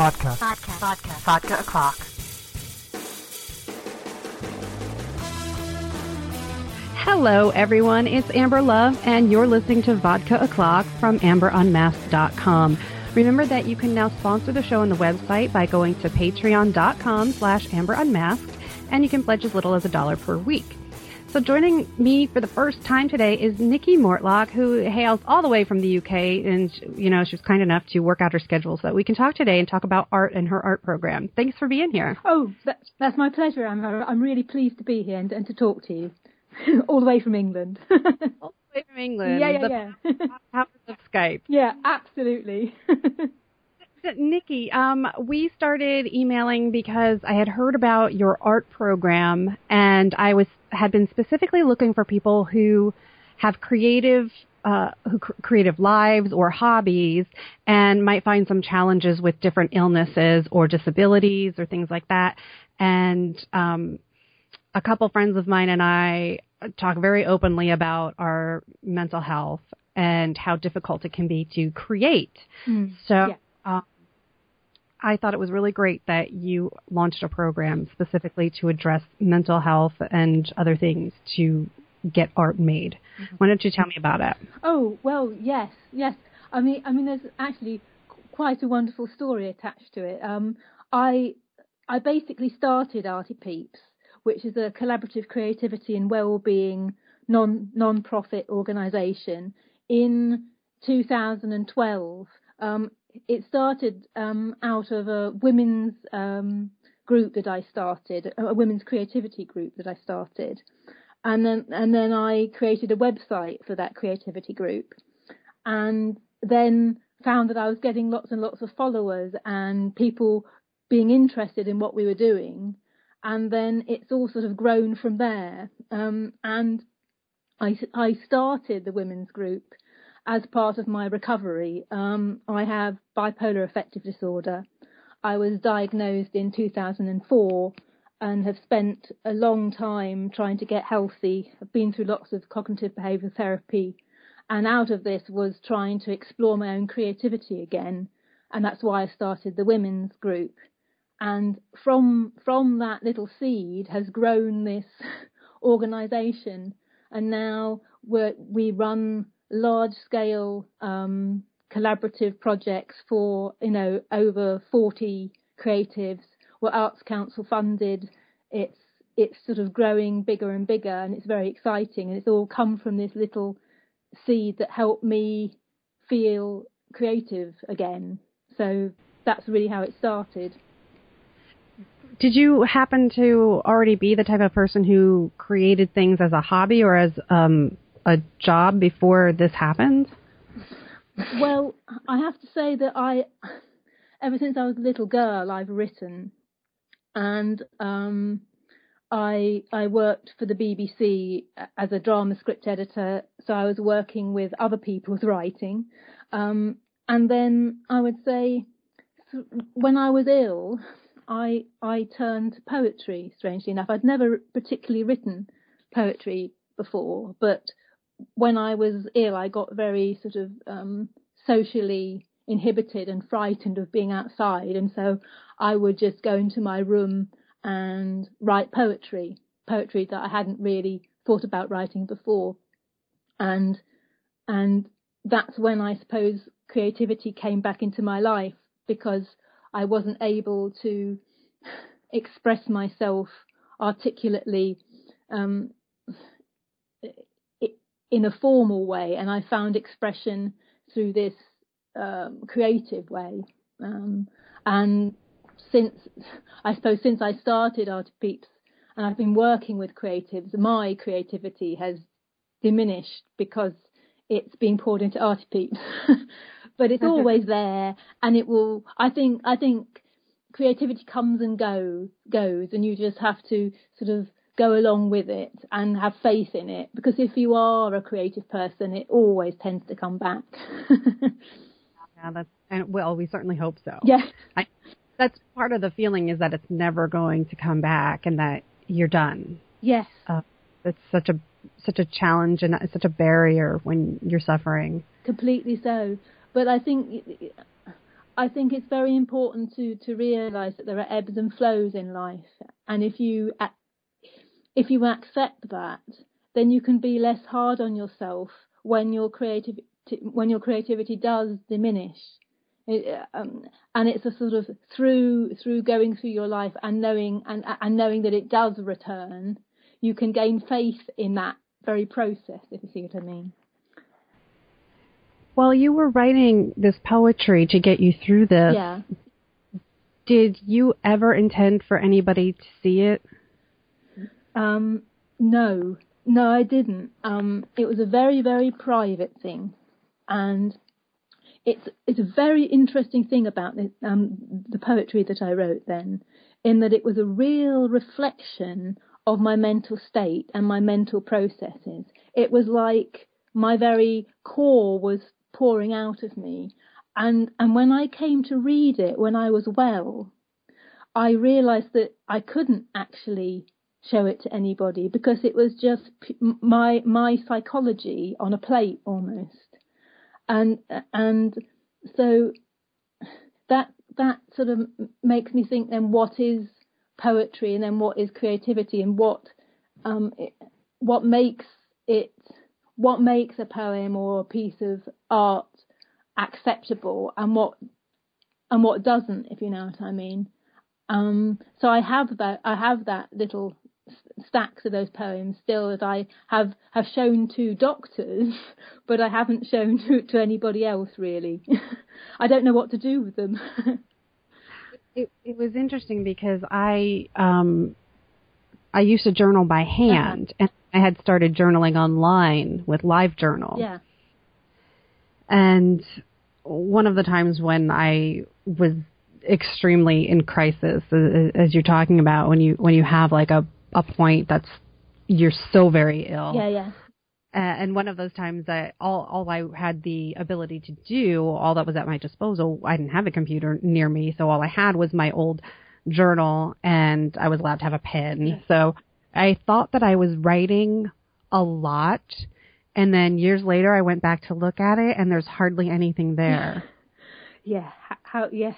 Vodka. Vodka. Vodka. Vodka o'clock. Hello, everyone. It's Amber Love, and you're listening to Vodka O'Clock from AmberUnmasked.com. Remember that you can now sponsor the show on the website by going to patreon.com slash amberunmasked, and you can pledge as little as a dollar per week. So joining me for the first time today is Nicky Mortlock, who hails all the way from the UK, and you know she was kind enough to work out her schedule so that we can talk today and talk about art and her art program. Thanks for being here. Oh, that's, that's my pleasure. I'm I'm really pleased to be here and, and to talk to you, all the way from England. all the way from England. Yeah, yeah, the yeah. powers of Skype. yeah, absolutely. Nicky, um, we started emailing because I had heard about your art program, and I was had been specifically looking for people who have creative, uh, who cr- creative lives or hobbies, and might find some challenges with different illnesses or disabilities or things like that. And um, a couple friends of mine and I talk very openly about our mental health and how difficult it can be to create. Mm, So yeah. um, I thought it was really great that you launched a program specifically to address mental health and other things to get art made. Why don't you tell me about it? Oh well, yes, yes. I mean, I mean, there's actually quite a wonderful story attached to it. Um, I I basically started ArtiPeeps, which is a collaborative creativity and well-being non non-profit organisation in 2012. Um, it started um, out of a women's um, group that I started, a women's creativity group that I started, and then and then I created a website for that creativity group, and then found that I was getting lots and lots of followers and people being interested in what we were doing, and then it's all sort of grown from there. Um, and I I started the women's group as part of my recovery. Um, I have bipolar affective disorder. I was diagnosed in 2004 and have spent a long time trying to get healthy. I've been through lots of cognitive behavioural therapy, and out of this was trying to explore my own creativity again, and that's why I started the women's group. And from from that little seed has grown this organisation, and now we we run large scale um, collaborative projects for you know over 40 creatives. We're Arts Council funded. It's it's sort of growing bigger and bigger, and it's very exciting. And it's all come from this little seed that helped me feel creative again. So that's really how it started. Did you happen to already be the type of person who created things as a hobby or as um, a job before this happened? Well, I have to say that I, ever since I was a little girl, I've written, and um, I I worked for the BBC as a drama script editor, so I was working with other people's writing, um, and then I would say when I was ill, I I turned to poetry. Strangely enough, I'd never particularly written poetry before, but when I was ill, I got very sort of um, socially inhibited and frightened of being outside, and so I would just go into my room and write poetry, poetry that I hadn't really thought about writing before, and and that's when I suppose creativity came back into my life because I wasn't able to express myself articulately um, in a formal way, and I found expression through this um, creative way. Um, and since I suppose since I started Art Peeps, and I've been working with creatives, my creativity has diminished because it's being poured into ArtiPeeps. but it's always there, and it will. I think. I think creativity comes and goes, goes, and you just have to sort of go along with it and have faith in it because if you are a creative person it always tends to come back. Yeah that's and well we certainly hope so. Yeah. I, that's part of the feeling is that it's never going to come back and that you're done. Yes. Uh, it's such a such a challenge and such a barrier when you're suffering. Completely so. But i think I think it's very important to to realise that there are ebbs and flows in life, and if you if you accept that, then you can be less hard on yourself when your creative when your creativity does diminish. It, um, and it's a sort of through through going through your life and knowing and and knowing that it does return, you can gain faith in that very process. If you see what I mean. While you were writing this poetry to get you through this, yeah. did you ever intend for anybody to see it? Um, no, no, I didn't. Um, it was a very, very private thing, and it's it's a very interesting thing about the, um, the poetry that I wrote then, in that it was a real reflection of my mental state and my mental processes. It was like my very core was pouring out of me, and and when I came to read it when I was well, I realised that I couldn't actually show it to anybody because it was just my my psychology on a plate almost. And and so that that sort of makes me think then what is poetry and then what is creativity and what um it, what makes it what makes a poem or a piece of art acceptable and what and what doesn't if you know what I mean. Um so I have that I have that little stacks of those poems still that I have have shown to doctors, but I haven't shown to, to anybody else really. I don't know what to do with them. it, it was interesting because I um, I used to journal by hand, uh-huh. and I had started journaling online with LiveJournal. Yeah. And one of the times when I was extremely in crisis, as you're talking about, when you when you have like a a point that's you're so very ill. Yeah, yeah. Uh, and one of those times that all all I had the ability to do, all that was at my disposal, I didn't have a computer near me, so all I had was my old journal, and I was allowed to have a pen. Yeah. So I thought that I was writing a lot, and then years later I went back to look at it, and there's hardly anything there. yeah. How? Yes.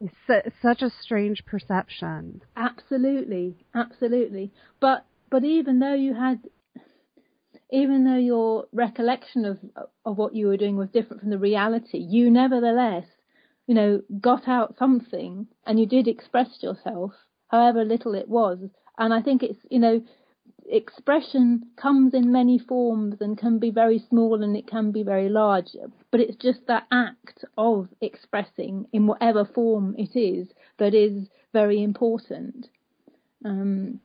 It's such a strange perception. Absolutely, absolutely. But but even though you had, even though your recollection of of what you were doing was different from the reality, you nevertheless, you know, got out something, and you did express yourself, however little it was. And I think it's you know expression comes in many forms and can be very small and it can be very large, but it's just that act of expressing in whatever form it is that is very important. Um,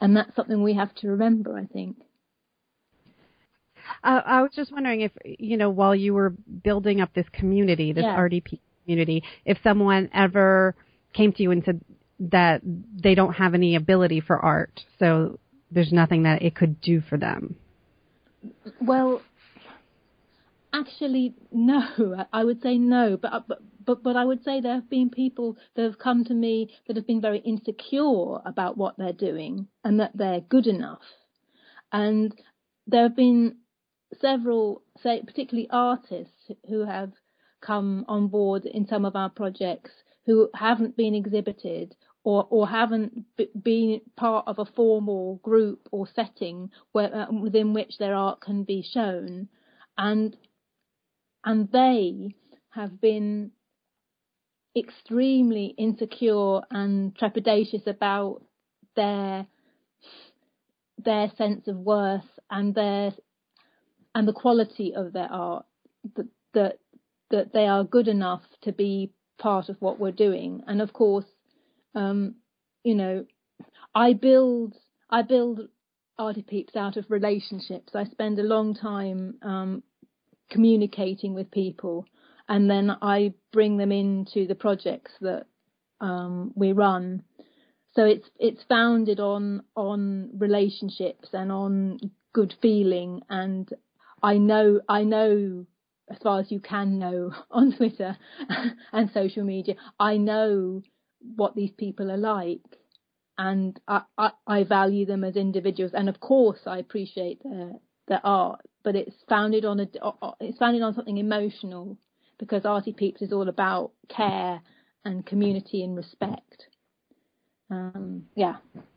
and that's something we have to remember, I think. Uh, I was just wondering if, you know, while you were building up this community, this yeah. RDP community, if someone ever came to you and said that they don't have any ability for art, so there's nothing that it could do for them? Well, actually, no. I would say no, but but but I would say there have been people that have come to me that have been very insecure about what they're doing and that they're good enough, and there have been several, say particularly artists who have come on board in some of our projects who haven't been exhibited or or haven't b- been part of a formal group or setting where, uh, within which their art can be shown, and and they have been extremely insecure and trepidatious about their their sense of worth and their and the quality of their art that that that they are good enough to be part of what we're doing. And of course um, you know, I build I build ArtiPeeps out of relationships. I spend a long time um, communicating with people, and then I bring them into the projects that um, we run. So it's it's founded on on relationships and on good feeling, and I know I know as far as you can know on Twitter and social media. I know what these people are like and I, I, I, value them as individuals and of course I appreciate their their art but it's founded on a it's founded on something emotional because ArtiPeeps is all about care and community and respect. Um, yeah,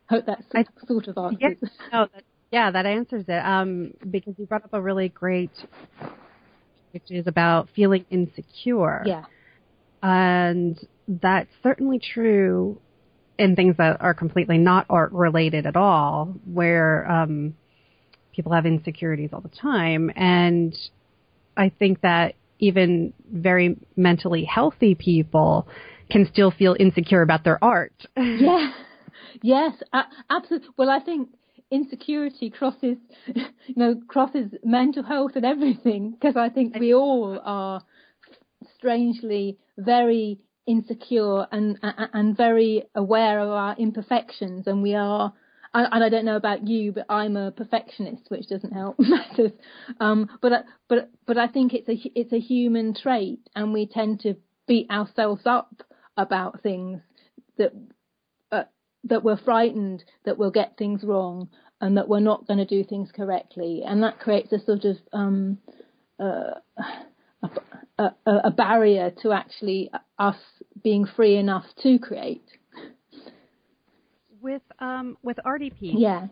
hope that's I, sort of answers. Yeah, no, that, yeah, that answers it. Um, because you brought up a really great, which is about feeling insecure. Yeah, and that's certainly true in things that are completely not art related at all, where um, people have insecurities all the time, and I think that even very mentally healthy people can still feel insecure about their art. yeah. Yes, absolutely. Well, I think insecurity crosses, you know, crosses mental health and everything because I think we all are strangely very insecure and and very aware of our imperfections, and we are. And I don't know about you, but I'm a perfectionist, which doesn't help matters. Um, but but but I think it's a it's a human trait, and we tend to beat ourselves up about things that uh, that we're frightened that we'll get things wrong and that we're not going to do things correctly, and that creates a sort of um, uh, a, a, a barrier to actually us being free enough to create. With um with RDP, yeah.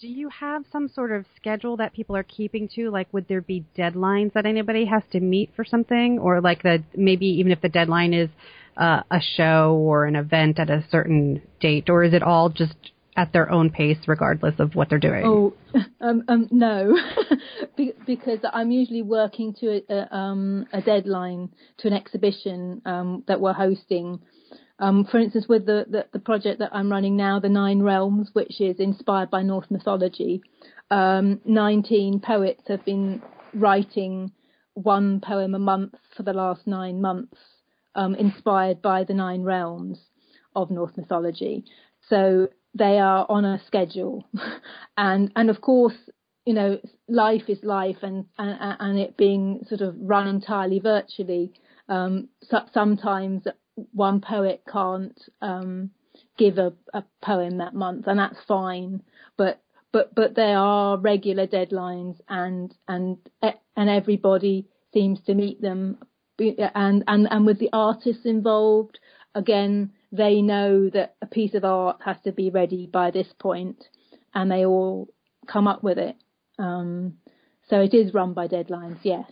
Do you have some sort of schedule that people are keeping to? Like, would there be deadlines that anybody has to meet for something, or like the maybe even if the deadline is uh, a show or an event at a certain date, or is it all just at their own pace, regardless of what they're doing? Oh, um, um, no, because I'm usually working to a, um, a deadline to an exhibition um, that we're hosting. Um, for instance, with the, the, the, project that I'm running now, the Nine Realms, which is inspired by Norse mythology, um, 19 poets have been writing one poem a month for the last nine months inspired by the nine realms of Norse mythology. So they are on a schedule, and and of course, you know, life is life, and and, and it being sort of run entirely virtually. Um, so, sometimes one poet can't um, give a, a poem that month, and that's fine. But but but there are regular deadlines, and and and everybody seems to meet them and and and with the artists involved, again, they know that a piece of art has to be ready by this point, and they all come up with it. Um, so it is run by deadlines, yes.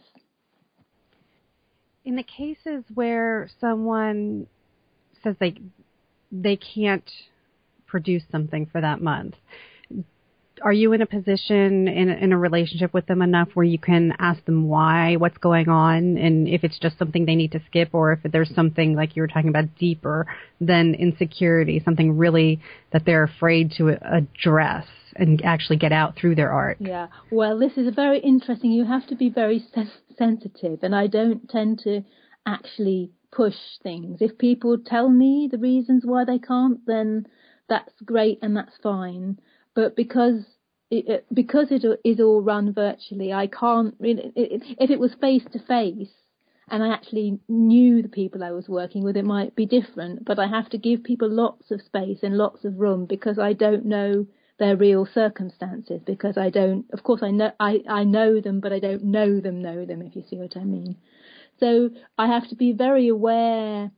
In the cases where someone says they they can't produce something for that month, are you in a position in in a relationship with them enough where you can ask them why, what's going on, and if it's just something they need to skip, or if there's something like you were talking about deeper than insecurity, something really that they're afraid to address and actually get out through their art. Yeah, well, this is very interesting. You have to be very sensitive, and I don't tend to actually push things. If people tell me the reasons why they can't, then that's great and that's fine but because because it is all run virtually, I can't really. If it was face to face and I actually knew the people I was working with, it might be different. But I have to give people lots of space and lots of room because I don't know their real circumstances. Because I don't, of course, I know I, I know them, but I don't know them, know them. If you see what I mean. So I have to be very aware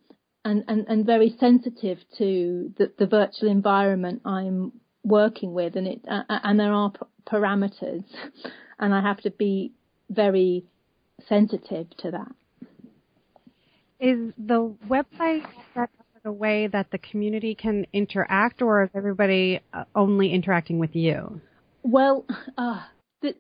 and, and, and very sensitive to the, the virtual environment I'm working with, and it uh, and there are p- parameters, and I have to be very sensitive to that. Is the website set up in a way that the community can interact, or is everybody uh, only interacting with you? Well, uh, th-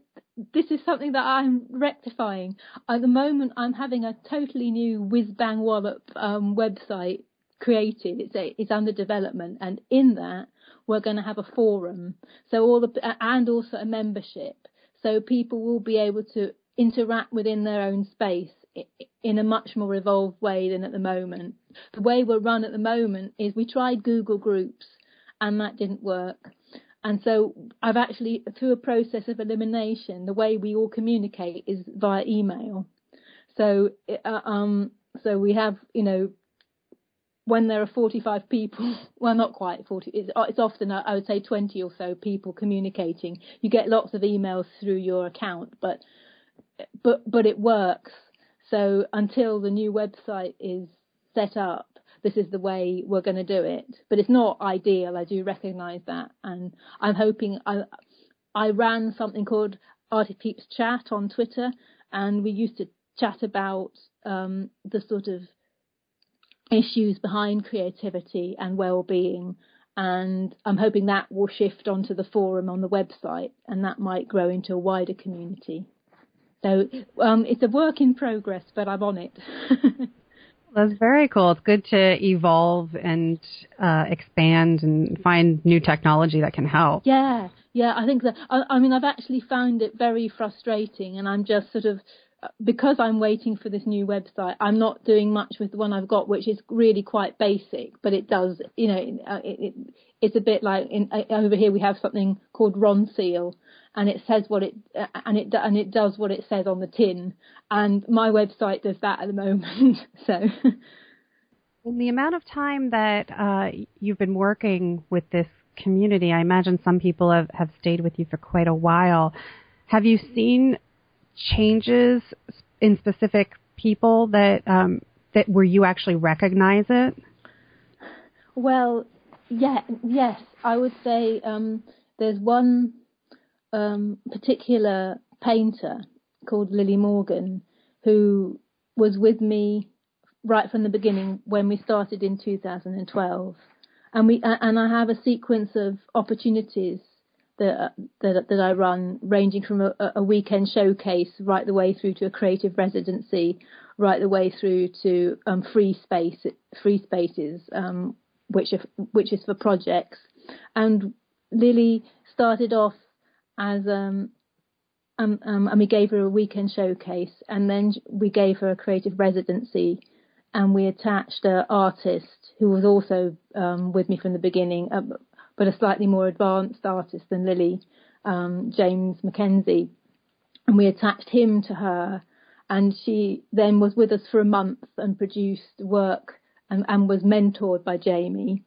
this is something that I'm rectifying. At the moment, I'm having a totally new whiz bang wallop um, website created. It's a, it's under development, and in that we're going to have a forum. So all the and also a membership. So people will be able to interact within their own space in a much more evolved way than at the moment. The way we're run at the moment is we tried Google Groups and that didn't work. And so I've actually, through a process of elimination, the way we all communicate is via email. So, uh, um, so we have, you know, when there are 45 people, well, not quite 40, it's, it's, often, I would say, 20 or so people communicating. You get lots of emails through your account, but but but it works. So until the new website is set up, this is the way we're going to do it. But it's not ideal. I do recognise that, and I'm hoping I I ran something called ArtiPeeps Chat on Twitter, and we used to chat about um, the sort of issues behind creativity and well-being and I'm hoping that will shift onto the forum on the website and that might grow into a wider community. So um, it's a work in progress, but I'm on it. That's very cool. It's good to evolve and uh, expand and find new technology that can help. Yeah, yeah, I think that. I, I mean, I've actually found it very frustrating, and I'm just sort of because I'm waiting for this new website, I'm not doing much with the one I've got, which is really quite basic, but it does, you know, it, it, it's a bit like in, uh, over here we have something called Ronseal, and it says what it uh, and it and it does what it says on the tin, and my website does that at the moment. so, in the amount of time that uh, you've been working with this community, I imagine some people have have stayed with you for quite a while. Have you seen changes in specific people that um, that where you actually recognize it? Well, yeah, yes, I would say um, there's one um, particular painter called Lily Morgan who was with me right from the beginning when we started in 2012, and we and I have a sequence of opportunities that that, that I run, ranging from a, a, weekend showcase right the way through to a creative residency, right the way through to um, free space, free spaces, um, which are, which is for projects. And Lily started off as um, um, um, and we gave her a weekend showcase, and then we gave her a creative residency, and we attached an artist who was also um, with me from the beginning, uh, but a slightly more advanced artist than Lily, um, James Mackenzie. And we attached him to her, and she then was with us for a month and produced work and, and was mentored by Jamie.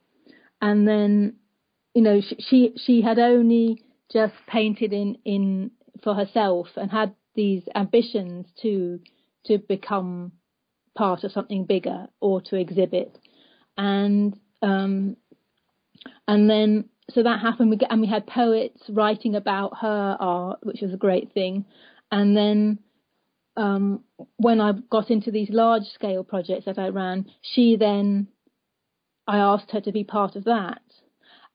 And then, you know, she, she she had only just painted in in for herself and had these ambitions to to become part of something bigger or to exhibit. And um, and then so that happened. We get, and we had poets writing about her art, which was a great thing. And then um, when I got into these large scale projects that I ran, she then I asked her to be part of that,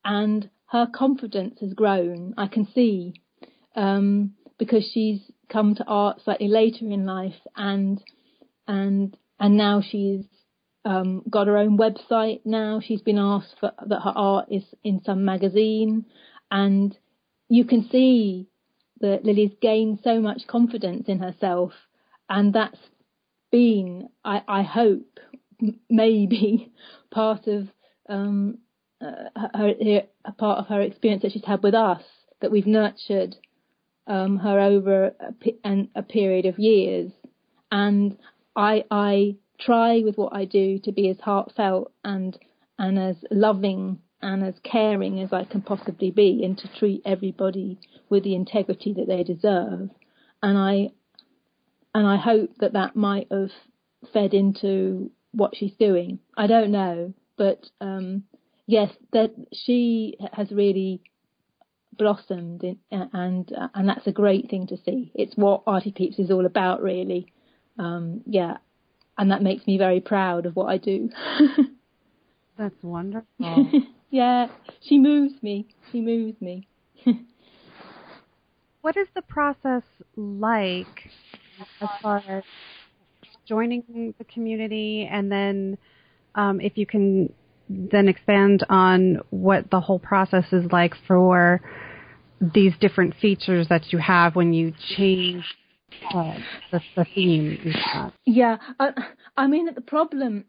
and her confidence has grown. I can see um, because she's come to art slightly later in life, and and and now she's um, got her own website now. She's been asked for, that her art is in some magazine, and you can see that Lily's gained so much confidence in herself, and that's been, I, I hope, maybe part of um, uh, her, her, part of her experience that she's had with us that we've nurtured um, her over a, a period of years, and I I try with what I do to be as heartfelt and and as loving and as caring as I can possibly be and to treat everybody with the integrity that they deserve. And I and I hope that that might have fed into what she's doing. I don't know but um, yes that she has really blossomed in, and and that's a great thing to see. It's what ArtiPeeps is all about really. Um, yeah and that makes me very proud of what I do. That's wonderful. yeah, she moves me. She moves me. what is the process like as far as joining the community and then um, if you can then expand on what the whole process is like for these different features that you have when you change uh, the, the theme is that. Yeah, uh, I mean the problem,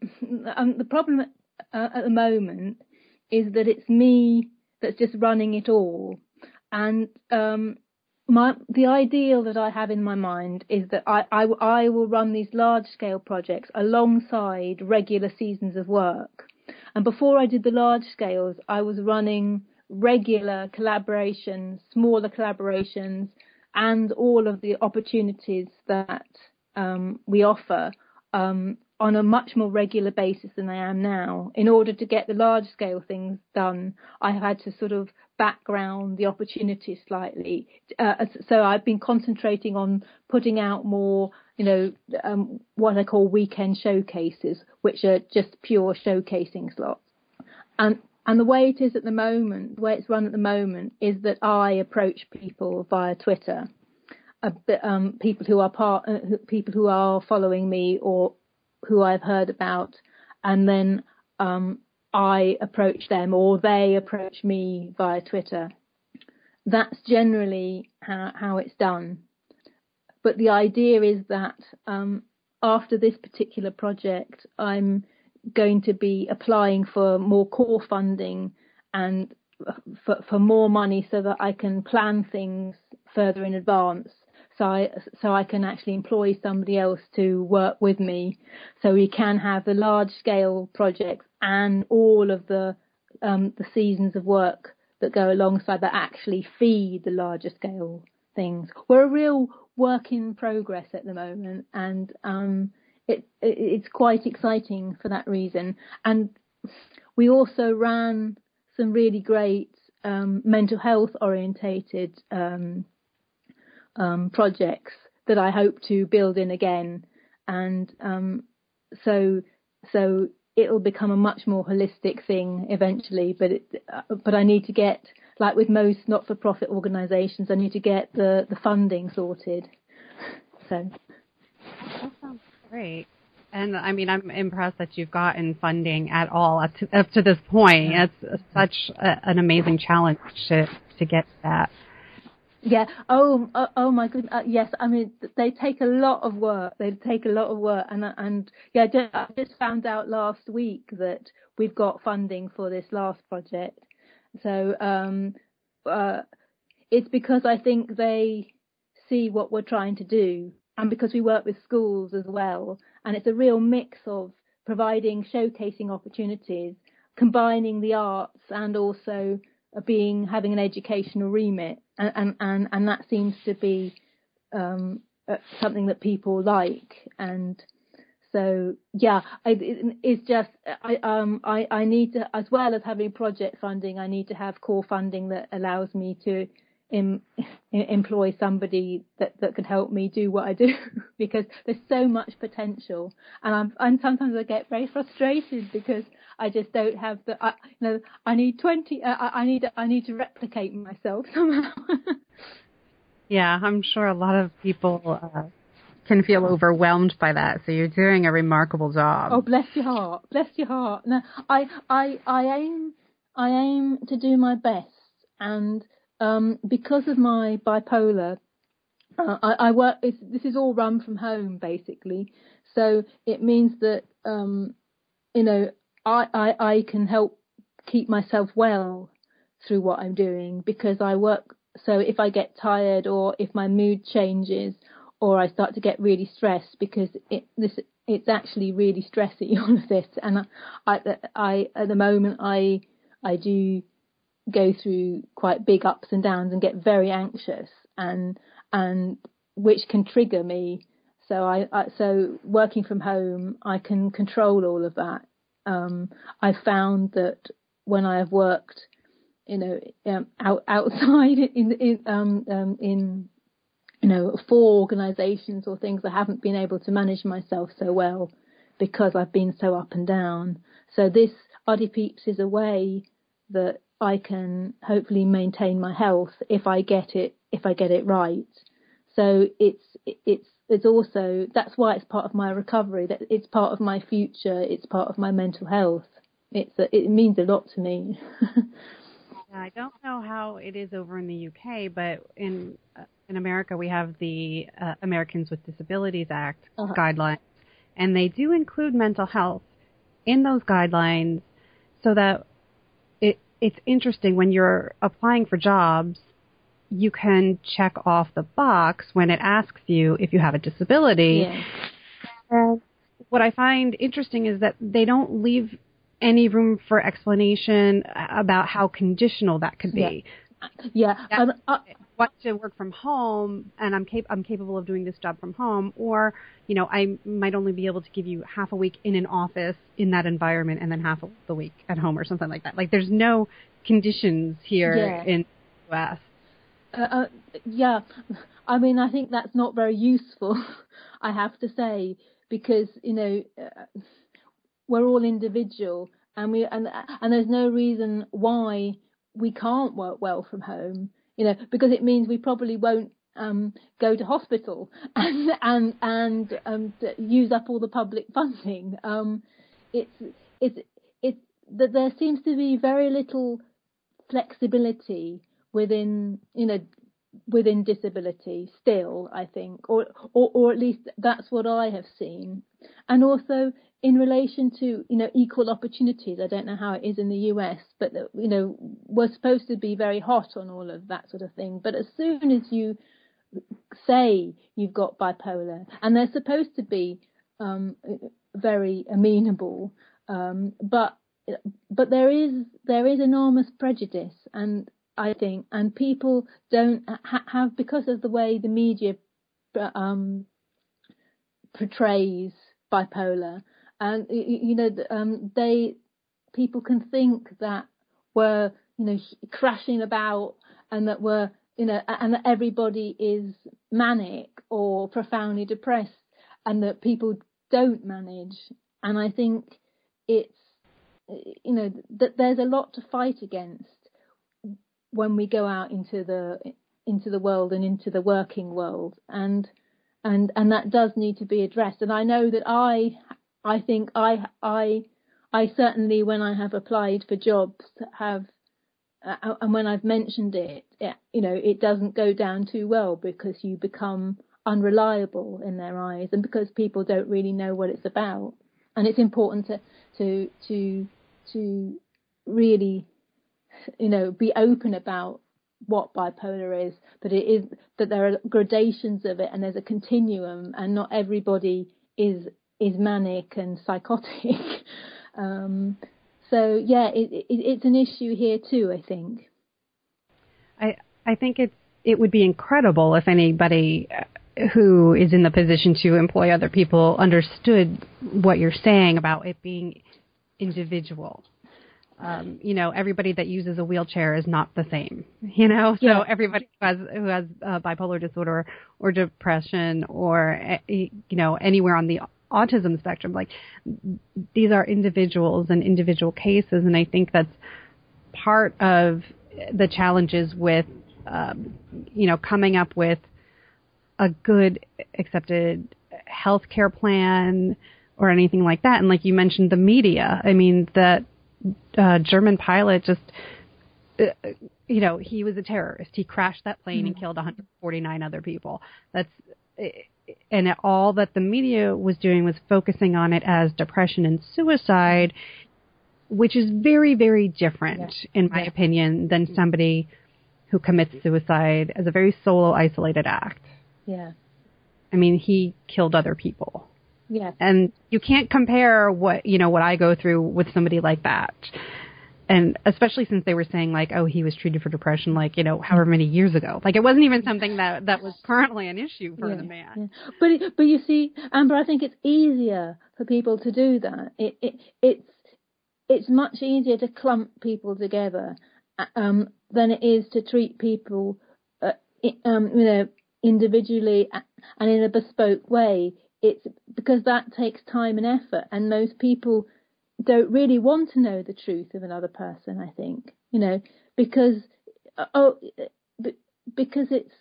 um, the problem at, uh, at the moment is that it's me that's just running it all, and um, my the ideal that I have in my mind is that I, I, I will run these large scale projects alongside regular seasons of work. And before I did the large scales, I was running regular collaborations, smaller collaborations, and all of the opportunities that um, we offer um, on a much more regular basis than I am now. In order to get the large scale things done, I have had to sort of background the opportunity slightly. Uh, so I've been concentrating on putting out more, you know, um, what I call weekend showcases, which are just pure showcasing slots. And and the way it is at the moment, the way it's run at the moment, is that I approach people via Twitter, um, people who are part, uh, people who are following me or who I've heard about, and then um, I approach them or they approach me via Twitter. That's generally how, how it's done. But the idea is that um, after this particular project, I'm going to be applying for more core funding and for, for more money so that I can plan things further in advance so I so I can actually employ somebody else to work with me, so we can have the large scale projects and all of the um, the seasons of work that go alongside that actually feed the larger scale things. We're a real work in progress at the moment, and um, it, it, it's quite exciting for that reason. And we also ran some really great um, mental health orientated um, um, projects that I hope to build in again, and um, so so it'll become a much more holistic thing eventually. But it, uh, but I need to get like with most not-for-profit organisations, I need to get the the funding sorted. So sounds great. And I mean, I'm impressed that you've gotten funding at all up to, up to this point. It's such a, an amazing challenge to to get that. Yeah. Oh. Oh, oh my goodness. Uh, yes. I mean, they take a lot of work. They take a lot of work, and and yeah, just, I just found out last week that we've got funding for this last project. So um, uh, it's because I think they see what we're trying to do, and because we work with schools as well, and it's a real mix of providing showcasing opportunities, combining the arts, and also being having an educational remit, and and and, and that seems to be um, something that people like, and so yeah, I, it, it's just I um I I need to as well as having project funding, I need to have core funding that allows me to em, employ somebody that, that can help me do what I do because there's so much potential and I'm and sometimes I get very frustrated because I just don't have the I, you know I need 20 uh, I need I need to replicate myself somehow. yeah, I'm sure a lot of people uh, can feel overwhelmed by that. So you're doing a remarkable job. Oh, bless your heart. Bless your heart. No, I I I aim I aim to do my best and um, because of my bipolar, uh, I, I, work. this is all run from home basically, so it means that um, you know I, I I can help keep myself well through what I'm doing because I work. So if I get tired or if my mood changes or I start to get really stressed because it this it's actually really stressy all of this and I, I, I at the moment I I do go through quite big ups and downs and get very anxious and and which can trigger me. So I, I so working from home, I can control all of that. Um, I found that when I have worked, you know, um, out, outside in in um, um, in you know for organisations or things, I haven't been able to manage myself so well because I've been so up and down. So this ArtiPeeps is a way that I can hopefully maintain my health if I get it if I get it right. So it's it's it's also that's why it's part of my recovery. That it's part of my future. It's part of my mental health. It's a, it means a lot to me. I don't know how it is over in the UK, but in uh, in America we have the uh, Americans with Disabilities Act uh-huh. guidelines, and they do include mental health in those guidelines, so that it's interesting when you're applying for jobs, you can check off the box when it asks you if you have a disability. Yeah. And what I find interesting is that they don't leave any room for explanation about how conditional that could be. Yeah, yeah. Um, I, want to work from home and I'm cap- I'm capable of doing this job from home or you know I might only be able to give you half a week in an office in that environment and then half of the week at home or something like that like there's no conditions here Yeah. in the US Uh, uh, yeah, I mean, I think that's not very useful. I have to say because you know uh, we're all individual, and we and and there's no reason why we can't work well from home. You know, because it means we probably won't um, go to hospital and and and um, use up all the public funding. Um, it's it's it's that there seems to be very little flexibility within you know within disability still i think or, or or at least that's what i have seen and also in relation to you know equal opportunities. I don't know how it is in the us but you know we're supposed to be very hot on all of that sort of thing. But as soon as you say you've got bipolar and they're supposed to be um very amenable um but but there is there is enormous prejudice and I think and people don't ha- have because of the way the media um, portrays bipolar and you know um, they people can think that we're you know crashing about and that we're you know and that everybody is manic or profoundly depressed and that people don't manage. And I think it's you know that there's a lot to fight against when we go out into the into the world and into the working world. And and and that does need to be addressed. And I know that I I think I I I certainly when I have applied for jobs have uh, and when I've mentioned it, it you know it doesn't go down too well because you become unreliable in their eyes and because people don't really know what it's about. And it's important to to to to really you know be open about what bipolar is but it is that there are gradations of it and there's a continuum and not everybody is is manic and psychotic um so yeah it, it, it's an issue here too i think i i think it's it would be incredible if anybody who is in the position to employ other people understood what you're saying about it being individual. Um, you know, everybody that uses a wheelchair is not the same. You know, so Yeah. everybody who has who has uh, bipolar disorder or depression or uh, you know anywhere on the autism spectrum, like these are individuals and individual cases, and I think that's part of the challenges with um, you know coming up with a good accepted healthcare plan or anything like that. And like you mentioned, the media. I mean, that uh, German pilot just, uh, you know, he was a terrorist. He crashed that plane and killed 149 other people. That's and all that the media was doing was focusing on it as depression and suicide, which is very, very different, Yeah. in my Yeah. opinion, than mm-hmm. somebody who commits suicide as a very solo, isolated act. yeah I mean, he killed other people. yeah And you can't compare what, you know, what I go through with somebody like that. And especially since they were saying like, oh, he was treated for depression like, you know, however many years ago. Like it wasn't even something that that was currently an issue for yeah, the man. yeah. But it, but you see, Amber, I think it's easier for people to do that. It, it it's it's much easier to clump people together uh, um, than it is to treat people, uh, um, you know, individually and in a bespoke way. It's because that takes time and effort, and most people don't really want to know the truth of another person. I think you know because uh, oh, because it's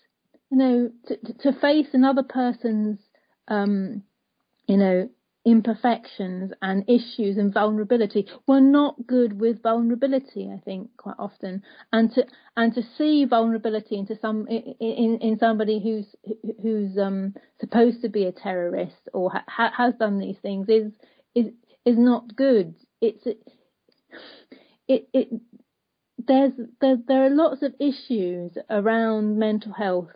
you know to, to face another person's um, you know imperfections and issues and vulnerability we're not good with vulnerability i think quite often and to and to see vulnerability into some in in somebody who's who's um supposed to be a terrorist or ha- has done these things is is is not good it's it it there's there, there are lots of issues around mental health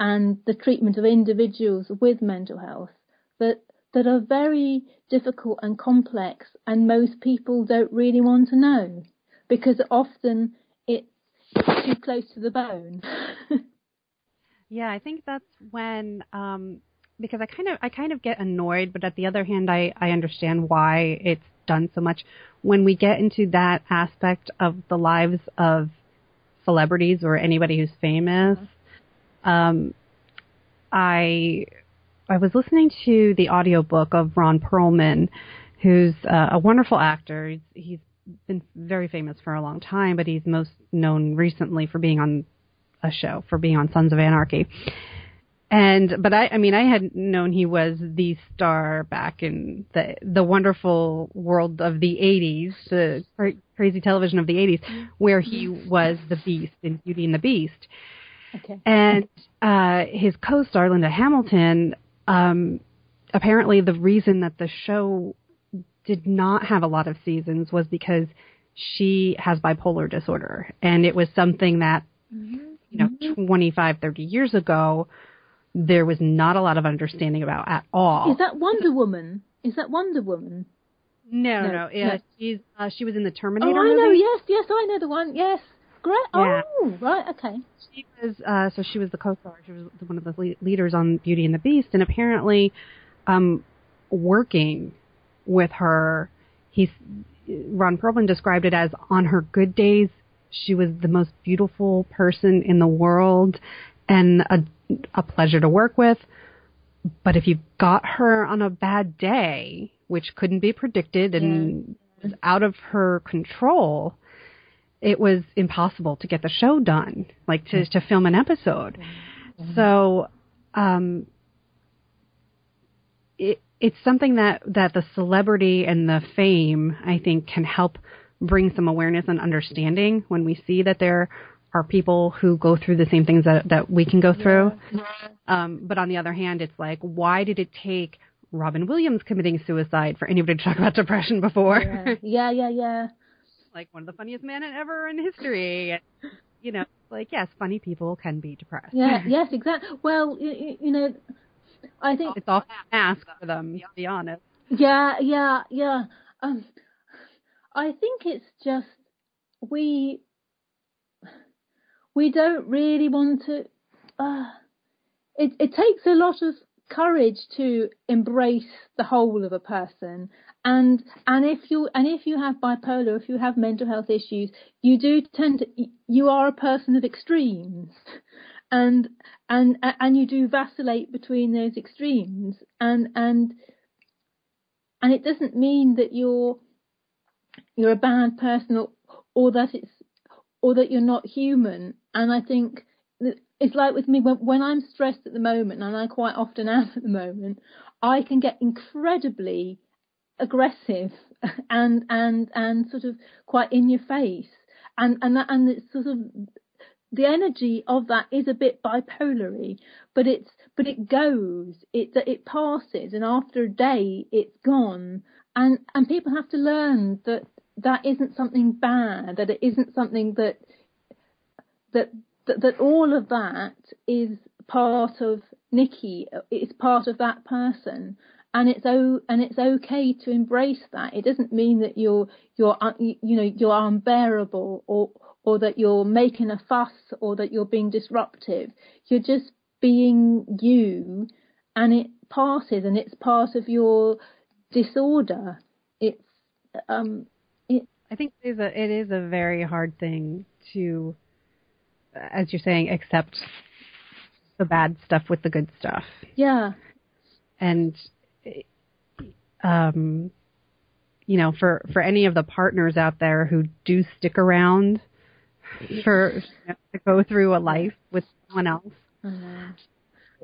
and the treatment of individuals with mental health that that are very difficult and complex and most people don't really want to know because often it's too close to the bone. Yeah, I think that's when um because I kind of I kind of get annoyed, but at the other hand I I understand why it's done so much when we get into that aspect of the lives of celebrities or anybody who's famous. Um I I was listening to the audiobook of Ron Perlman, who's uh, a wonderful actor. He's, he's been very famous for a long time, but he's most known recently for being on a show, for being on Sons of Anarchy. And but I, I mean, I had known he was the star back in the the wonderful world of the '80s, the cra- crazy television of the '80s, where he was the Beast in Beauty and the Beast. Okay. And uh, his co-star Linda Hamilton, um, apparently the reason that the show did not have a lot of seasons was because she has bipolar disorder, and it was something that you know 25, 30 years ago there was not a lot of understanding about at all. Is that Wonder Woman? Is that Wonder Woman? no, no, no, no. Yeah, no. she's uh, she was in the Oh, Terminator I movie. know. Yes, yes, I know the one. Yes. Great. Yeah. Oh, right. Okay. she was uh so she was the co-star she was one of the le- leaders on beauty and the beast and apparently um working with her he's ron perlman described it as on her good days she was the most beautiful person in the world and a a pleasure to work with. But if you got her on a bad day which couldn't be predicted and was out of her control it was impossible to get the show done, like to to film an episode. So, um, it it's something that that the celebrity and the fame, I think, can help bring some awareness and understanding when we see that there are people who go through the same things that that we can go through. Um, but on the other hand, it's like, why did it take Robin Williams committing suicide for anybody to talk about depression before? Yeah. yeah. Yeah. Yeah. like one of the funniest men ever in history. You know, like yes, funny people can be depressed. Yeah. yes. Exactly. Well, you, you know, I think it's all mask for them. To be honest. Yeah, yeah, yeah. Um, I think it's just we we don't really want to. Uh, it it takes a lot of courage to embrace the whole of a person, and and if you and if you have bipolar, if you have mental health issues, you do tend to you are a person of extremes. And and and you do vacillate between those extremes, and and and it doesn't mean that you're you're a bad person or, or that it's or that you're not human and i think it's like with me when, when i'm stressed at the moment and i quite often am at the moment i can get incredibly aggressive and and and sort of quite in your face and and that and it's sort of the energy of that is a bit bipolary, but it's but it goes, it it passes, and after a day, it's gone. And and people have to learn that that isn't something bad, that it isn't something that that that, that all of that is part of Nicky, it's part of that person. And it's o and it's okay to embrace that. It doesn't mean that you're you're you know you're unbearable or or that you're making a fuss or that you're being disruptive. You're just being you and it passes and it's part of your disorder. It's um I think it is a it is a very hard thing to, as you're saying, accept the bad stuff with the good stuff, yeah. and um, you know, for for any of the partners out there who do stick around for you know, to go through a life with someone else, Uh,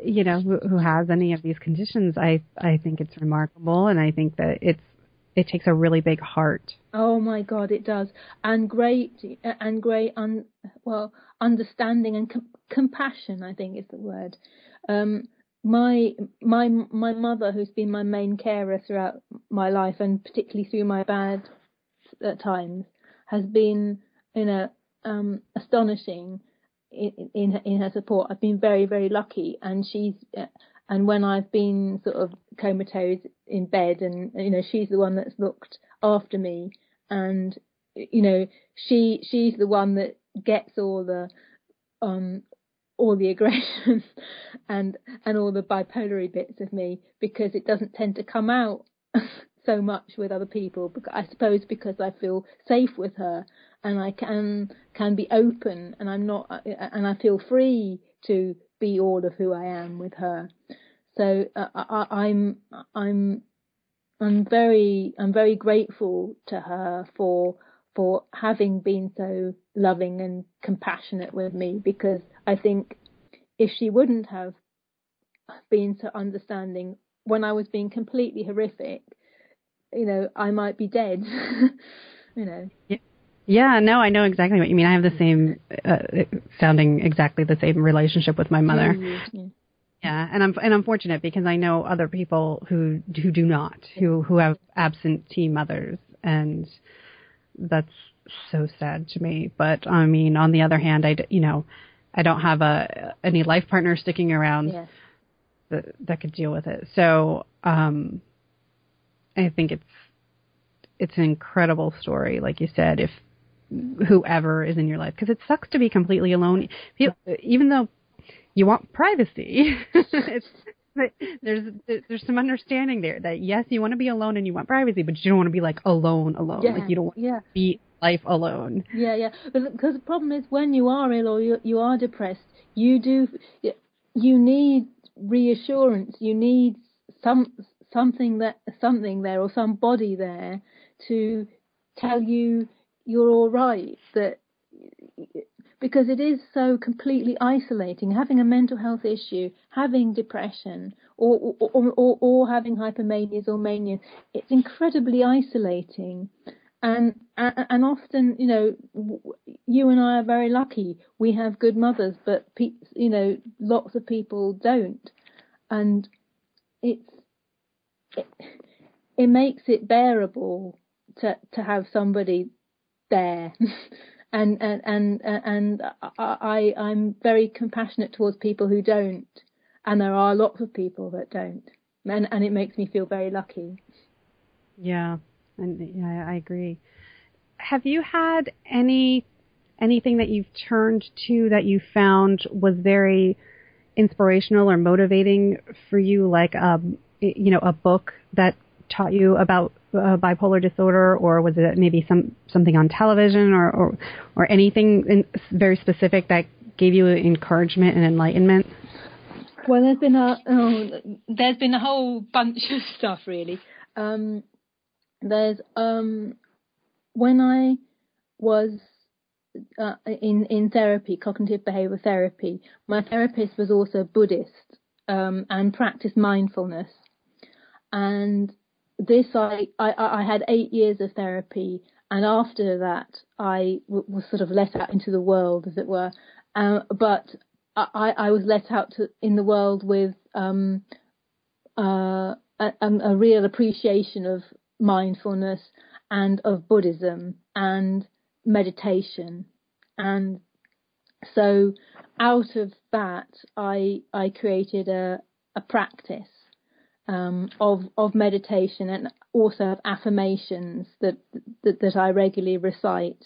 you know, who, who has any of these conditions, I I think it's remarkable, and I think that it's it takes a really big heart. Oh my God, it does, and great, and great, un, well, understanding and com- compassion. I think is the word. Um, my my my mother, who's been my main carer throughout my life, and particularly through my bad uh, times, has been you know um, astonishing in, in in her support. I've been very very lucky, and she's. Uh, and when I've been sort of comatose in bed, and you know, she's the one that's looked after me, and you know, she she's the one that gets all the um all the aggression and and all the bipolar bits of me because it doesn't tend to come out so much with other people. I suppose because I feel safe with her and I can can be open and I'm not and I feel free to be all of who I am with her. So uh, I, I'm I'm I'm very I'm very grateful to her for for having been so loving and compassionate with me because I think if she wouldn't have been so understanding when I was being completely horrific, you know, I might be dead. you know. Yeah. Yeah, no, I know exactly what you mean. I have the same, uh, sounding exactly the same relationship with my mother. Mm-hmm. Yeah, and I'm and I'm fortunate because I know other people who who do not, who who have absentee mothers, and that's so sad to me. But I mean, on the other hand, I you know, I don't have a any life partner sticking around yes. that that could deal with it. So um, I think it's it's an incredible story, like you said. If whoever is in your life, because it sucks to be completely alone, even though you want privacy. it's there's there's some understanding there that yes, you want to be alone and you want privacy, but you don't want to be like alone, alone. Yeah, like you don't want yeah. to be life alone. Yeah, yeah. Because the problem is when you are ill or you you are depressed, you do you need reassurance. You need some something that something there or somebody there to tell you you're all right. That because it is so completely isolating. Having a mental health issue, having depression, or or, or, or having hypomanias or manias, it's incredibly isolating. And and often, you know, you and I are very lucky. We have good mothers, but you know, lots of people don't, and it's it, it makes it bearable to to have somebody there. And and and and I I'm very compassionate towards people who don't, and there are lots of people that don't, and and it makes me feel very lucky. Yeah, and yeah, I agree. Have you had any anything that you've turned to that you found was very inspirational or motivating for you, like um, you know, a book that taught you about uh, bipolar disorder, or was it maybe some something on television, or or, or anything in, very specific that gave you encouragement and enlightenment? Well, there's been a oh, there's been a whole bunch of stuff really. Um, there's um, when I was uh, in in therapy, cognitive behavior therapy, my therapist was also Buddhist um, and practiced mindfulness, and this I, I, I had eight years of therapy, and after that I w- was sort of let out into the world, as it were. Um, but I, I was let out to, in the world with um, uh, a, a real appreciation of mindfulness and of Buddhism and meditation, and so out of that I I created a a practice um, of of meditation and also of affirmations that that, that I regularly recite,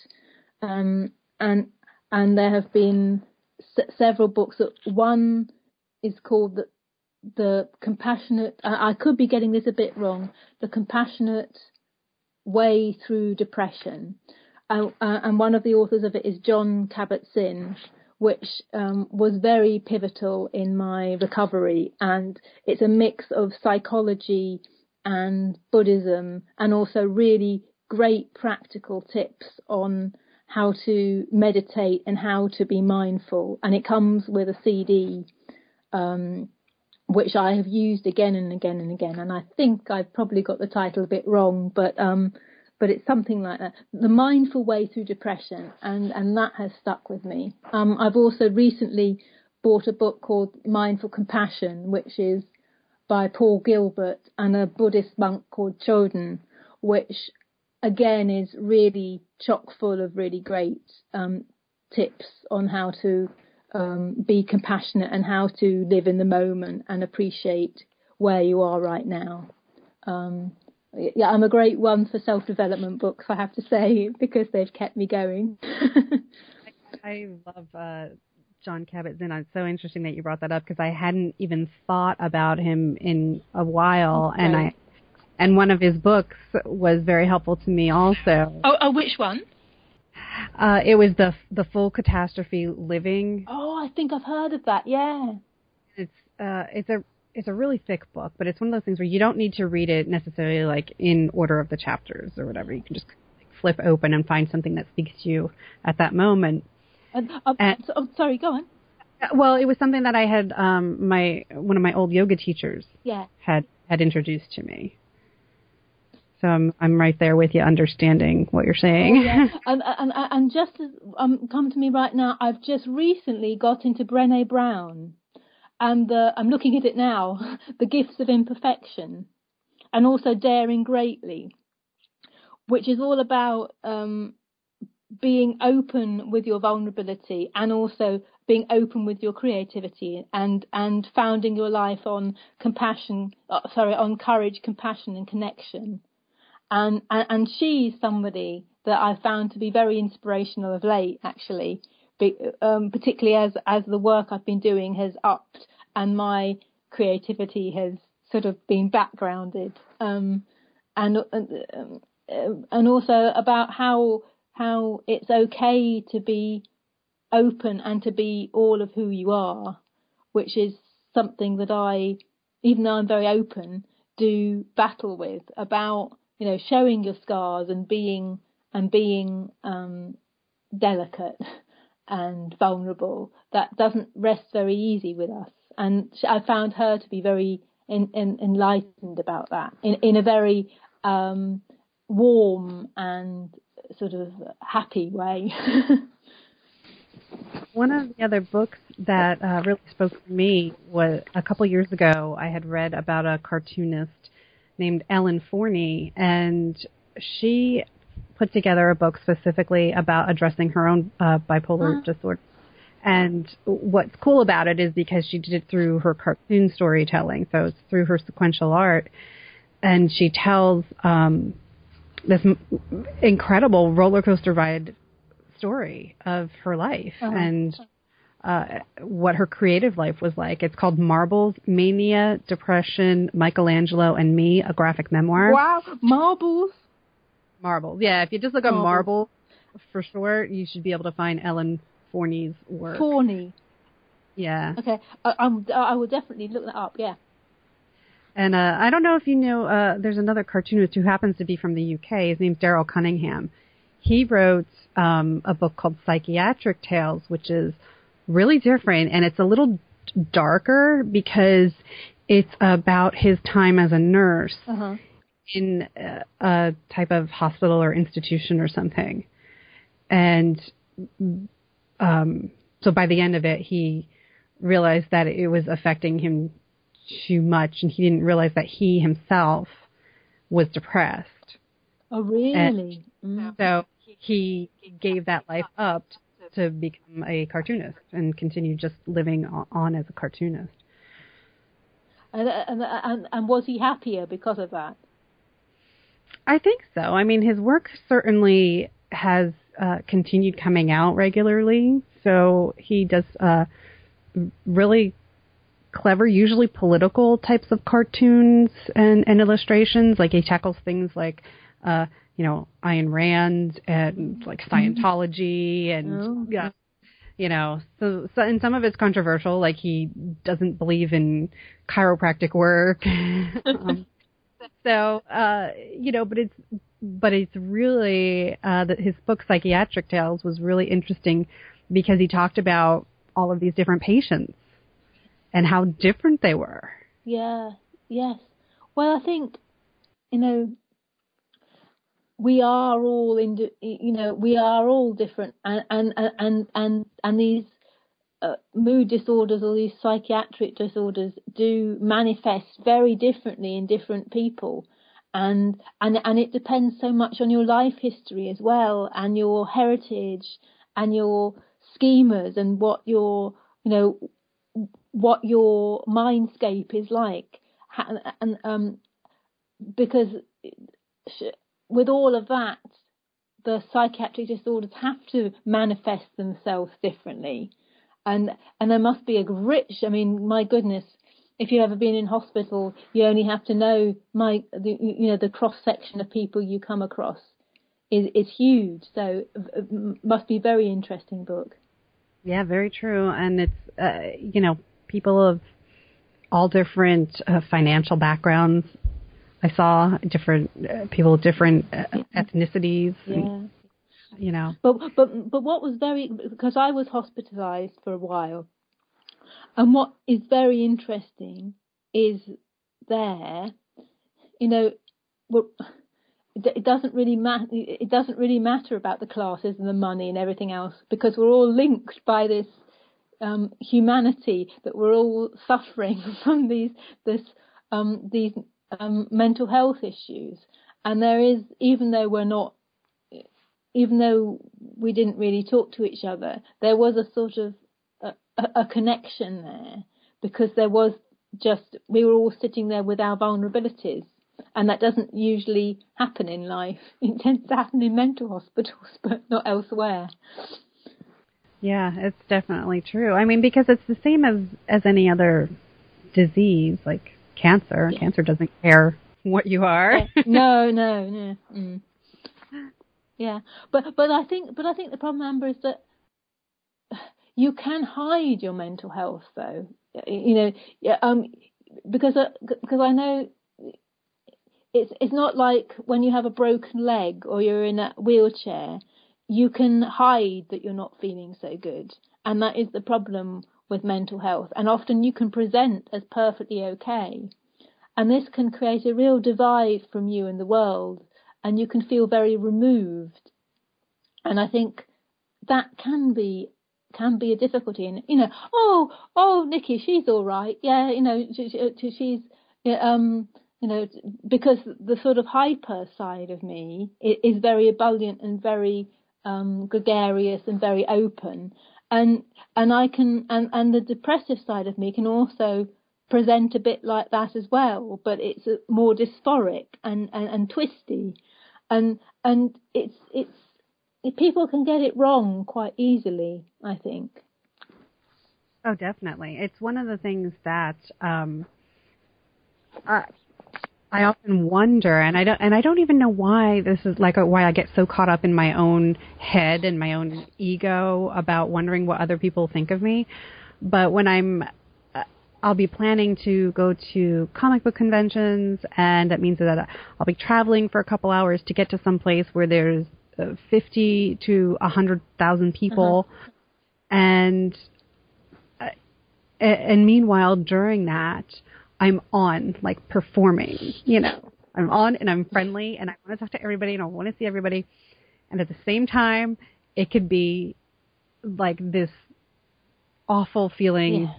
um, and and there have been s- several books. One is called the the compassionate. I, I could be getting this a bit wrong. The compassionate way through depression, uh, uh, and one of the authors of it is Jon Kabat-Zinn which um, was very pivotal in my recovery. And it's a mix of psychology and Buddhism, and also really great practical tips on how to meditate and how to be mindful. And it comes with a CD, um, which I have used again and again and again. And I think I've probably got the title a bit wrong, but um, but it's something like that. The mindful way through depression, and and that has stuck with me. Um, I've also recently bought a book called Mindful Compassion, which is by Paul Gilbert and a Buddhist monk called Choden, which again is really chock full of really great um, tips on how to um, be compassionate and how to live in the moment and appreciate where you are right now. Um, yeah, I'm a great one for self development books, I have to say, because they've kept me going. I love uh, Jon Kabat-Zinn. It's so interesting that you brought that up because I hadn't even thought about him in a while, Okay. and I and one of his books was very helpful to me also. Oh, oh which one? Uh, it was the the full catastrophe living. Oh, I think I've heard of that. Yeah. It's uh, it's a it's a really thick book, but it's one of those things where you don't need to read it necessarily like in order of the chapters or whatever. You can just flip open and find something that speaks to you at that moment. And, uh, And- oh, sorry, go on. Uh, Well, it was something that I had um, my one of my old yoga teachers Yeah. had had introduced to me. So I'm I'm right there with you, understanding what you're saying. Oh, yeah. and, and, and and just as um, come to me right now, I've just recently got into Brené Brown, and uh, I'm looking at it now, The Gifts of Imperfection, and also Daring Greatly, which is all about um, being open with your vulnerability and also being open with your creativity and and founding your life on compassion, uh, sorry, on courage, compassion, and connection. And, and and she's somebody that I've found to be very inspirational of late, actually, um, particularly as as the work I've been doing has upped and my creativity has sort of been backgrounded, um, and and um, and also about how how it's okay to be open and to be all of who you are, which is something that I, even though I'm very open, do battle with about you know showing your scars and being and being um, delicate and vulnerable. That doesn't rest very easy with us, and I found her to be very in, in, enlightened about that in in a very um, warm and sort of happy way. One of the other books that uh, really spoke to me was a couple years ago. I had read about a cartoonist named Ellen Forney, and she put together a book specifically about addressing her own uh, bipolar disorder. And what's cool about it is because she did it through her cartoon storytelling, so it's through her sequential art, and she tells um, this m- incredible roller coaster ride story of her life and uh, what her creative life was like. It's called Marbles, Mania, Depression, Michelangelo, and Me, a graphic memoir. wow, marbles. Marbles. Yeah, if you just look up Marbles. Marble for sure, you should be able to find Ellen Forney's work. Fawny. yeah. Okay, I, I'm, I will definitely look that up. Yeah. And uh, I don't know if you know, uh, there's another cartoonist who happens to be from the UK. His name's Darryl Cunningham. He wrote um, a book called Psychiatric Tales, which is really different, and it's a little darker because it's about his time as a nurse Uh huh. In uh, a type of hospital or institution or something. And um, so by the end of it, he realized that it was affecting him too much, and he didn't realize that he himself was depressed. Oh really? Mm. So he gave that life up to become a cartoonist and continue just living on as a cartoonist. And, and and and was he happier because of that? I think so. I mean, his work certainly has uh, continued coming out regularly. So he does uh, really clever, usually political types of cartoons and, and illustrations. Like he tackles things like, uh, you know, Ayn Rand and like Scientology and Oh. yeah, you know. So, so and some of it's controversial. Like he doesn't believe in chiropractic work. um, so uh you know but it's but it's really uh that his book psychiatric tales was really interesting because he talked about all of these different patients and how different they were Yeah. Yes. Well, I think you know we are all in. You know, we are all different, and and and and and these uh, mood disorders or these psychiatric disorders do manifest very differently in different people. And and and it depends so much on your life history as well and your heritage and your schemas and what your you know what your mindscape is like. Ha- and um because with all of that the psychiatric disorders have to manifest themselves differently and and there must be a rich. I mean, my goodness, if you've ever been in hospital, you only have to know my the, you know the cross section of people you come across is is huge. So it must be a very interesting book. Yeah, very true, and it's uh, you know people of all different uh, financial backgrounds. I saw different uh, people, different uh, ethnicities. Yeah. And, you know. But but but what was very because I was hospitalized for a while, and what is very interesting is there, you know, it doesn't really matter. It doesn't really matter about the classes and the money and everything else because we're all linked by this um, humanity that we're all suffering from these this um, these um, mental health issues. And there is, even though we're not even though we didn't really talk to each other, there was a sort of a, a, connection there because there was just we were all sitting there with our vulnerabilities, and that doesn't usually happen in life. It tends to happen in mental hospitals, but not elsewhere. Yeah, it's definitely true. I mean, because it's the same as as any other disease, like cancer. Yeah. Cancer doesn't care what you are. no, no, no. Mm. Yeah, but but I think but I think the problem, Amber, is that you can hide your mental health, though. You know, yeah, um, because uh, because I know it's it's not like when you have a broken leg or you're in a wheelchair, you can hide that you're not feeling so good, and that is the problem with mental health. And often you can present as perfectly okay, and this can create a real divide from you and the world and you can feel very removed. And I think that can be can be a difficulty. And you know, oh, oh, Nicky, she's all right. Yeah, you know, she, she, she's um, you know, because the sort of hyper side of me is very ebullient and very um, gregarious and very open, and and I can and and the depressive side of me can also present a bit like that as well, but it's more dysphoric and, and, and twisty and and it's it's people can get it wrong quite easily. I think. Oh, definitely. It's one of the things that um, I, I often wonder, and I don't, and I don't even know why this is like why I get so caught up in my own head and my own ego about wondering what other people think of me. But when I'm I'll be planning to go to comic book conventions, and that means that I'll be traveling for a couple hours to get to some place where there's uh, 50 to 100,000 people, uh-huh. and uh, and meanwhile during that, I'm on like performing, you know. I'm on and I'm friendly and I want to talk to everybody and I want to see everybody. And at the same time, it could be like this awful feeling yeah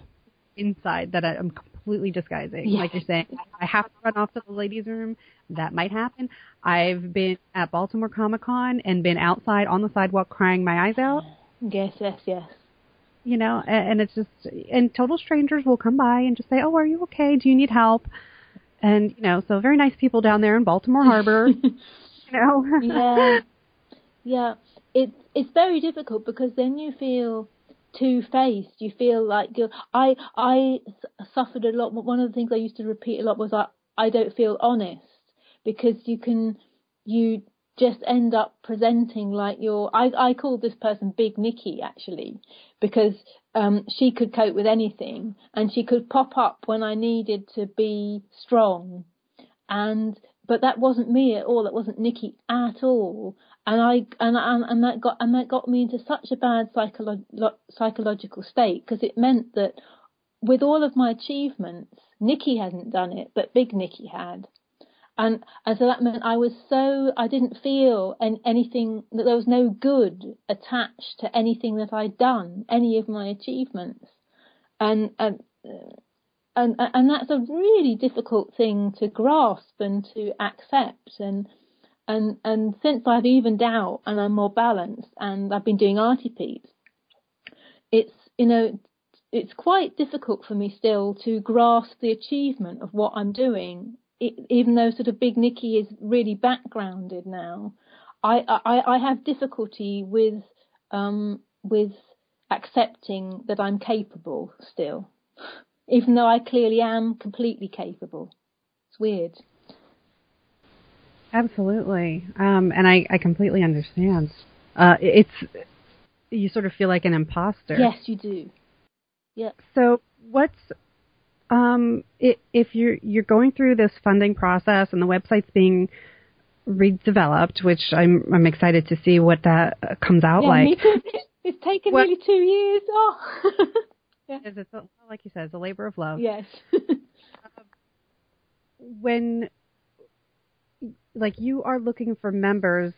inside that I'm completely disguising. Yeah. Like you're saying, I have to run off to the ladies' room. That might happen. I've been at Baltimore Comic Con and been outside on the sidewalk crying my eyes out. Yes, yes, yes. You know, and, and it's just, and total strangers will come by and just say, "Oh, are you okay? Do you need help?" And you know, so very nice people down there in Baltimore Harbor. you know. yeah, yeah. It's it's very difficult because then you feel two faced. You feel like you I I suffered a lot. One of the things I used to repeat a lot was I I don't feel honest because you can you just end up presenting like you're I I called this person Big Nicky actually because um she could cope with anything and she could pop up when I needed to be strong and but that wasn't me at all that wasn't Nicky at all and I and and, and that got and that got me into such a bad psycholo- psychological state because it meant that with all of my achievements, Nicky hadn't done it, but Big Nicky had, and and so that meant I was so I didn't feel an, anything that there was no good attached to anything that I'd done, any of my achievements, and and. And, and that's a really difficult thing to grasp and to accept and and and since I've evened out and I'm more balanced and I've been doing peeps, it's you know it's quite difficult for me still to grasp the achievement of what I'm doing, it, even though sort of Big Nicky is really backgrounded now. I I, I have difficulty with um, with accepting that I'm capable still, even though I clearly am completely capable. It's weird. Absolutely, um, and I, I completely understand. Uh, it's you sort of feel like an imposter. Yes, you do. Yeah. So what's um, it, if you're you're going through this funding process and the website's being redeveloped, which I'm I'm excited to see what that uh, comes out yeah, like. It's taken what, nearly two years. Oh. yeah. It's a, like you said, it's a labor of love. Yes. Um, when like you are looking for members,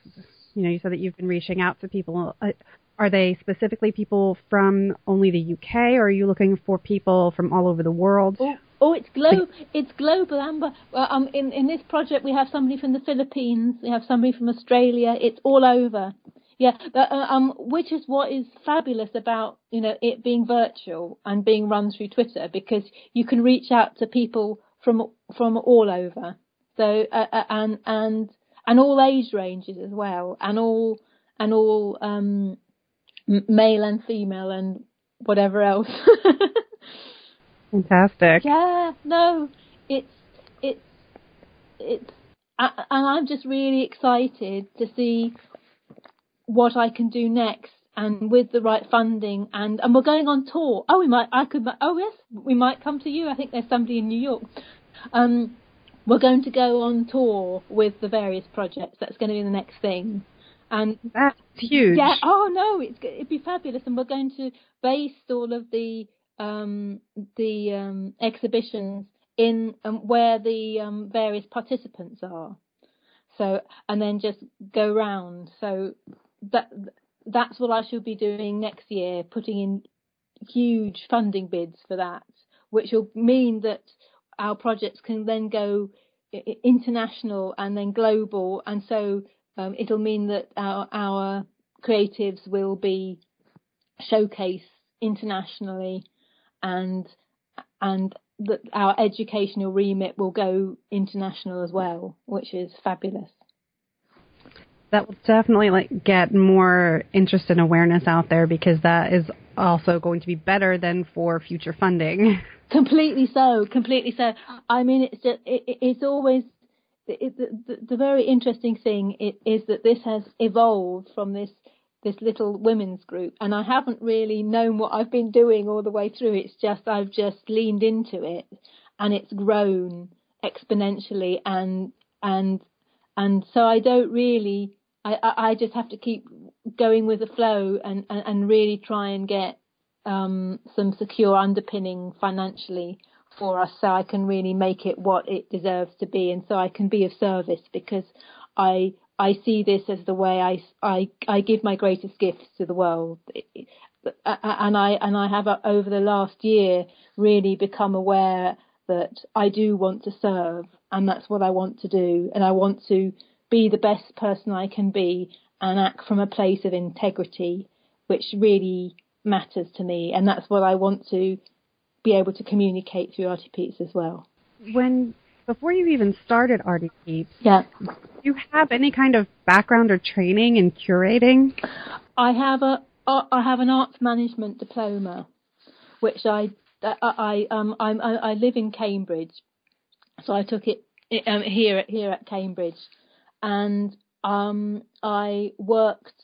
you know, you said that you've been reaching out to people. Uh, are they specifically people from only the UK, or are you looking for people from all over the world? Oh, oh it's global. It's global, Amber. Well, um, in in this project, we have somebody from the Philippines. We have somebody from Australia. It's all over. Yeah, but, uh, um, which is what is fabulous about you know it being virtual and being run through Twitter because you can reach out to people from from all over. So uh, uh and and and all age ranges as well, and all and all um, male and female and whatever else. Fantastic. Yeah, no, it's it's it's and I'm just really excited to see what I can do next and with the right funding and and we're going on tour. Oh, we might I could oh yes, we might come to you. I think there's somebody in New York. Um we're going to go on tour with the various projects. That's going to be the next thing. And that's huge. Yeah. Oh no, it's it'd be fabulous. And we're going to base all of the um, the um, exhibitions in um, where the um, various participants are. So and then just go round. So that that's what I should be doing next year, putting in huge funding bids for that, which will mean that our projects can then go international and then global, and so um, it'll mean that our, our creatives will be showcased internationally and and that our educational remit will go international as well, which is fabulous. That will definitely like get more interest and awareness out there because that is also going to be better than for future funding. Completely so, completely so. I mean, it's just, it, it's always it, the, the, very interesting thing is that this has evolved from this this little women's group, and I haven't really known what I've been doing all the way through. It's just I've just leaned into it, and it's grown exponentially, and and and so I don't really. I, I just have to keep going with the flow and, and, and really try and get um, some secure underpinning financially for us so I can really make it what it deserves to be and so I can be of service because I I see this as the way I, I, I give my greatest gifts to the world. And I, and I have uh, over the last year really become aware that I do want to serve and that's what I want to do. And I want to be the best person I can be and act from a place of integrity, which really matters to me. And that's what I want to be able to communicate through ArtiPeeps as well. When before you even started Artie Peeps, yeah, do you have any kind of background or training in curating? I have a I have an arts management diploma, which I I um I'm, I, I live in Cambridge, so I took it um, here at here at Cambridge, and um I worked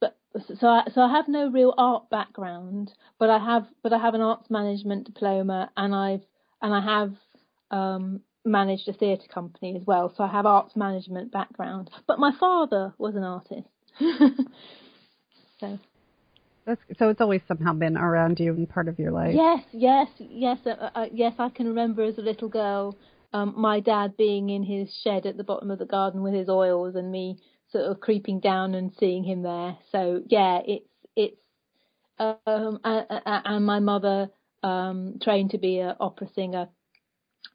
But so I, so I have no real art background, but I have but I have an arts management diploma, and I've and I have um, managed a theatre company as well. So I have arts management background. But my father was an artist, so. That's, so it's always somehow been around you and part of your life. Yes, yes, yes, uh, uh, yes. I can remember as a little girl, um, my dad being in his shed at the bottom of the garden with his oils, and me sort of creeping down and seeing him there. So yeah, it's it's um, and, my mother um, trained to be an opera singer,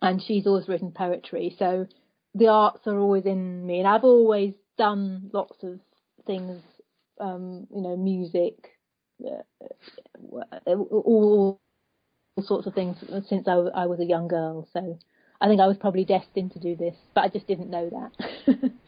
and she's always written poetry. So the arts are always in me, and I've always done lots of things, um, you know, music, uh, all, all sorts of things since I, I was a young girl. So I think I was probably destined to do this, but I just didn't know that.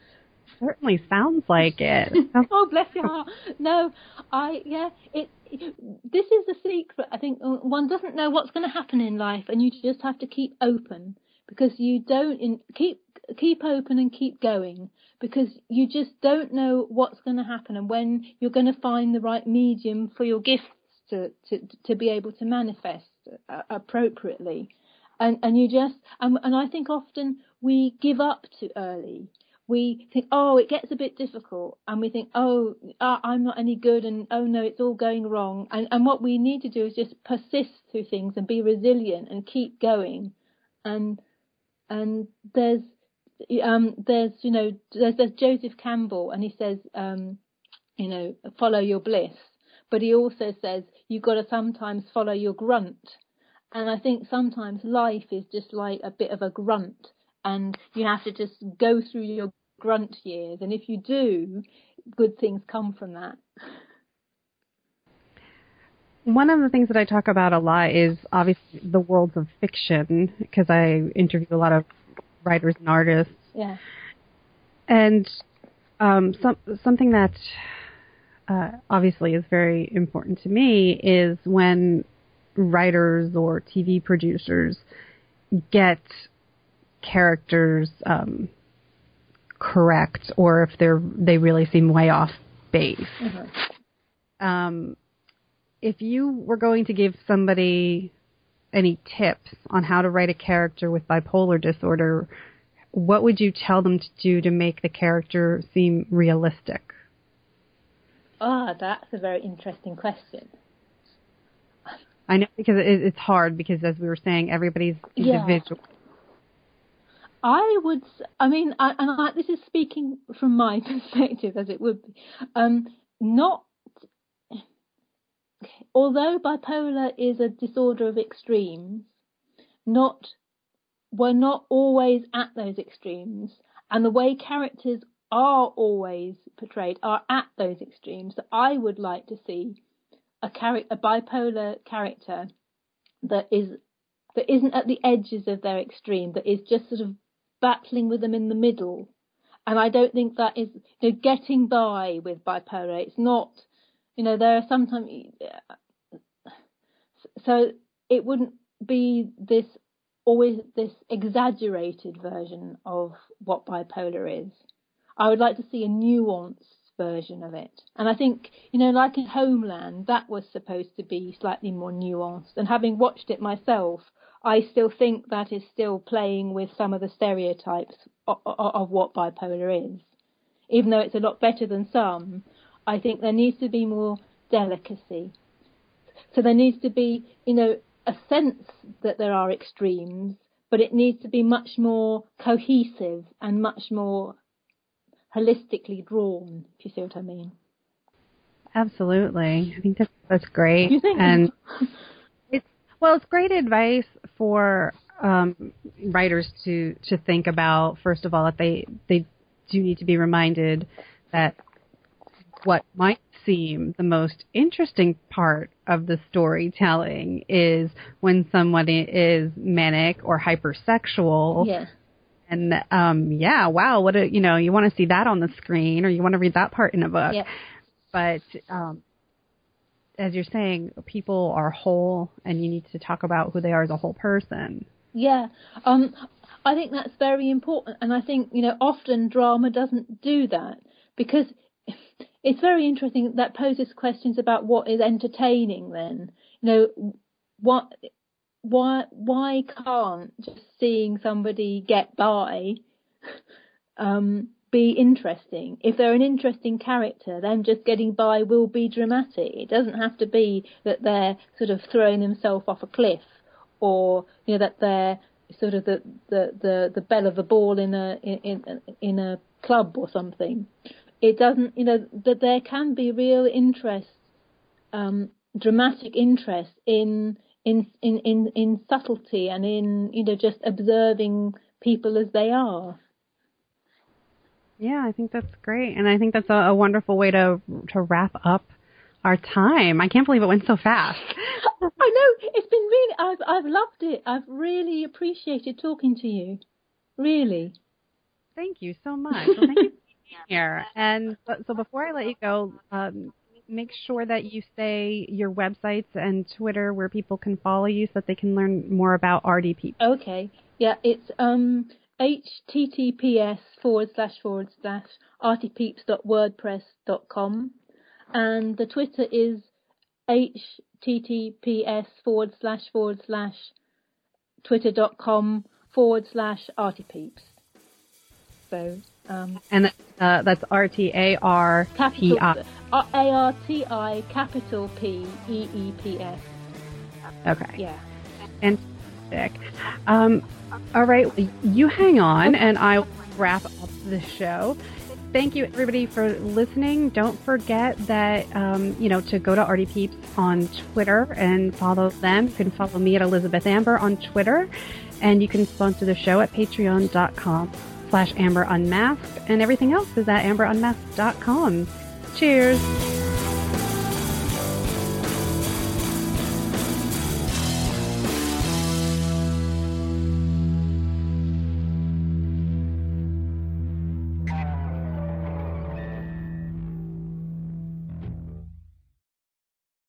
certainly sounds like it. oh, bless your heart. No, I yeah. It, it this is the secret. I think one doesn't know what's going to happen in life, and you just have to keep open because you don't in, keep keep open and keep going because you just don't know what's going to happen and when you're going to find the right medium for your gifts to to to be able to manifest uh, appropriately and and you just and, and I think often we give up too early we think, oh, it gets a bit difficult, and we think, oh, I'm not any good, and oh no, it's all going wrong. And, and what we need to do is just persist through things and be resilient and keep going. And and there's um, there's you know there's, there's Joseph Campbell, and he says, um, you know, follow your bliss, but he also says you've got to sometimes follow your grunt. And I think sometimes life is just like a bit of a grunt and you have to just go through your grunt years. And if you do, good things come from that. One of the things that I talk about a lot is obviously the worlds of fiction because I interview a lot of writers and artists. Yeah. And um, some, something that uh, obviously is very important to me is when writers or TV producers get characters um, correct or if they're they really seem way off base. Mm-hmm. Um, if you were going to give somebody any tips on how to write a character with bipolar disorder, what would you tell them to do to make the character seem realistic? Ah, oh, that's a very interesting question. I know because it, it's hard because as we were saying, everybody's individual. Yeah. I would, I mean, I, and I, this is speaking from my perspective as it would be, um, not, although bipolar is a disorder of extremes, not, we're not always at those extremes, and the way characters are always portrayed are at those extremes. I would like to see a character, a bipolar character that is that isn't at the edges of their extreme, that is just sort of battling with them in the middle. And I don't think that is you know, getting by with bipolar. It's not, you know, there are sometimes, so it wouldn't be this always this exaggerated version of what bipolar is. I would like to see a nuanced version of it. And I think, you know, like in Homeland, that was supposed to be slightly more nuanced. And having watched it myself, I still think that is still playing with some of the stereotypes of, of, what bipolar is. Even though it's a lot better than some, I think there needs to be more delicacy. So there needs to be, you know, a sense that there are extremes, but it needs to be much more cohesive and much more holistically drawn, if you see what I mean. Absolutely. I think that's, that's great. You think? And it's, well, it's great advice for um, writers to to think about. First of all, that they they do need to be reminded that what might seem the most interesting part of the storytelling is when somebody is manic or hypersexual. Yeah. And um yeah, wow, what a you know, you want to see that on the screen or you want to read that part in a book. Yeah. But um as you're saying, people are whole, and you need to talk about who they are as a whole person. Yeah, um, I think that's very important, and I think you know often drama doesn't do that because it's very interesting that poses questions about what is entertaining. Then you know what why why can't just seeing somebody get by um, be interesting. If they're an interesting character, then just getting by will be dramatic. It doesn't have to be that they're sort of throwing themselves off a cliff or you know that they're sort of the the the, the belle of the ball in a in in a club or something. It doesn't you know that there can be real interest, um, dramatic interest in in in in in subtlety and in you know just observing people as they are. Yeah, I think that's great, and I think that's a, a wonderful way to to wrap up our time. I can't believe it went so fast. I know it's been really. I've I've loved it. I've really appreciated talking to you. Really. Thank you so much. Well, thank you here. And so before I let you go, um, make sure that you say your websites and Twitter where people can follow you so that they can learn more about ArtiPeeps. Okay. Yeah, it's um https forward slash forward slash artipeeps.wordpress.com and the Twitter is https forward slash forward slash twitter.com forward slash artipeeps. So um, and uh, that's R T A R P I A R T I capital P E E P S. Okay. Yeah. Fantastic. Um, all right, you hang on, and I'll wrap up the show. Thank you, everybody, for listening. Don't forget that um, you know to go to ArtiPeeps on Twitter and follow them. You can follow me at Elizabeth Amber on Twitter, and you can sponsor the show at Patreon.com slash Amber Unmasked, and everything else is at AmberUnmasked.com. Cheers.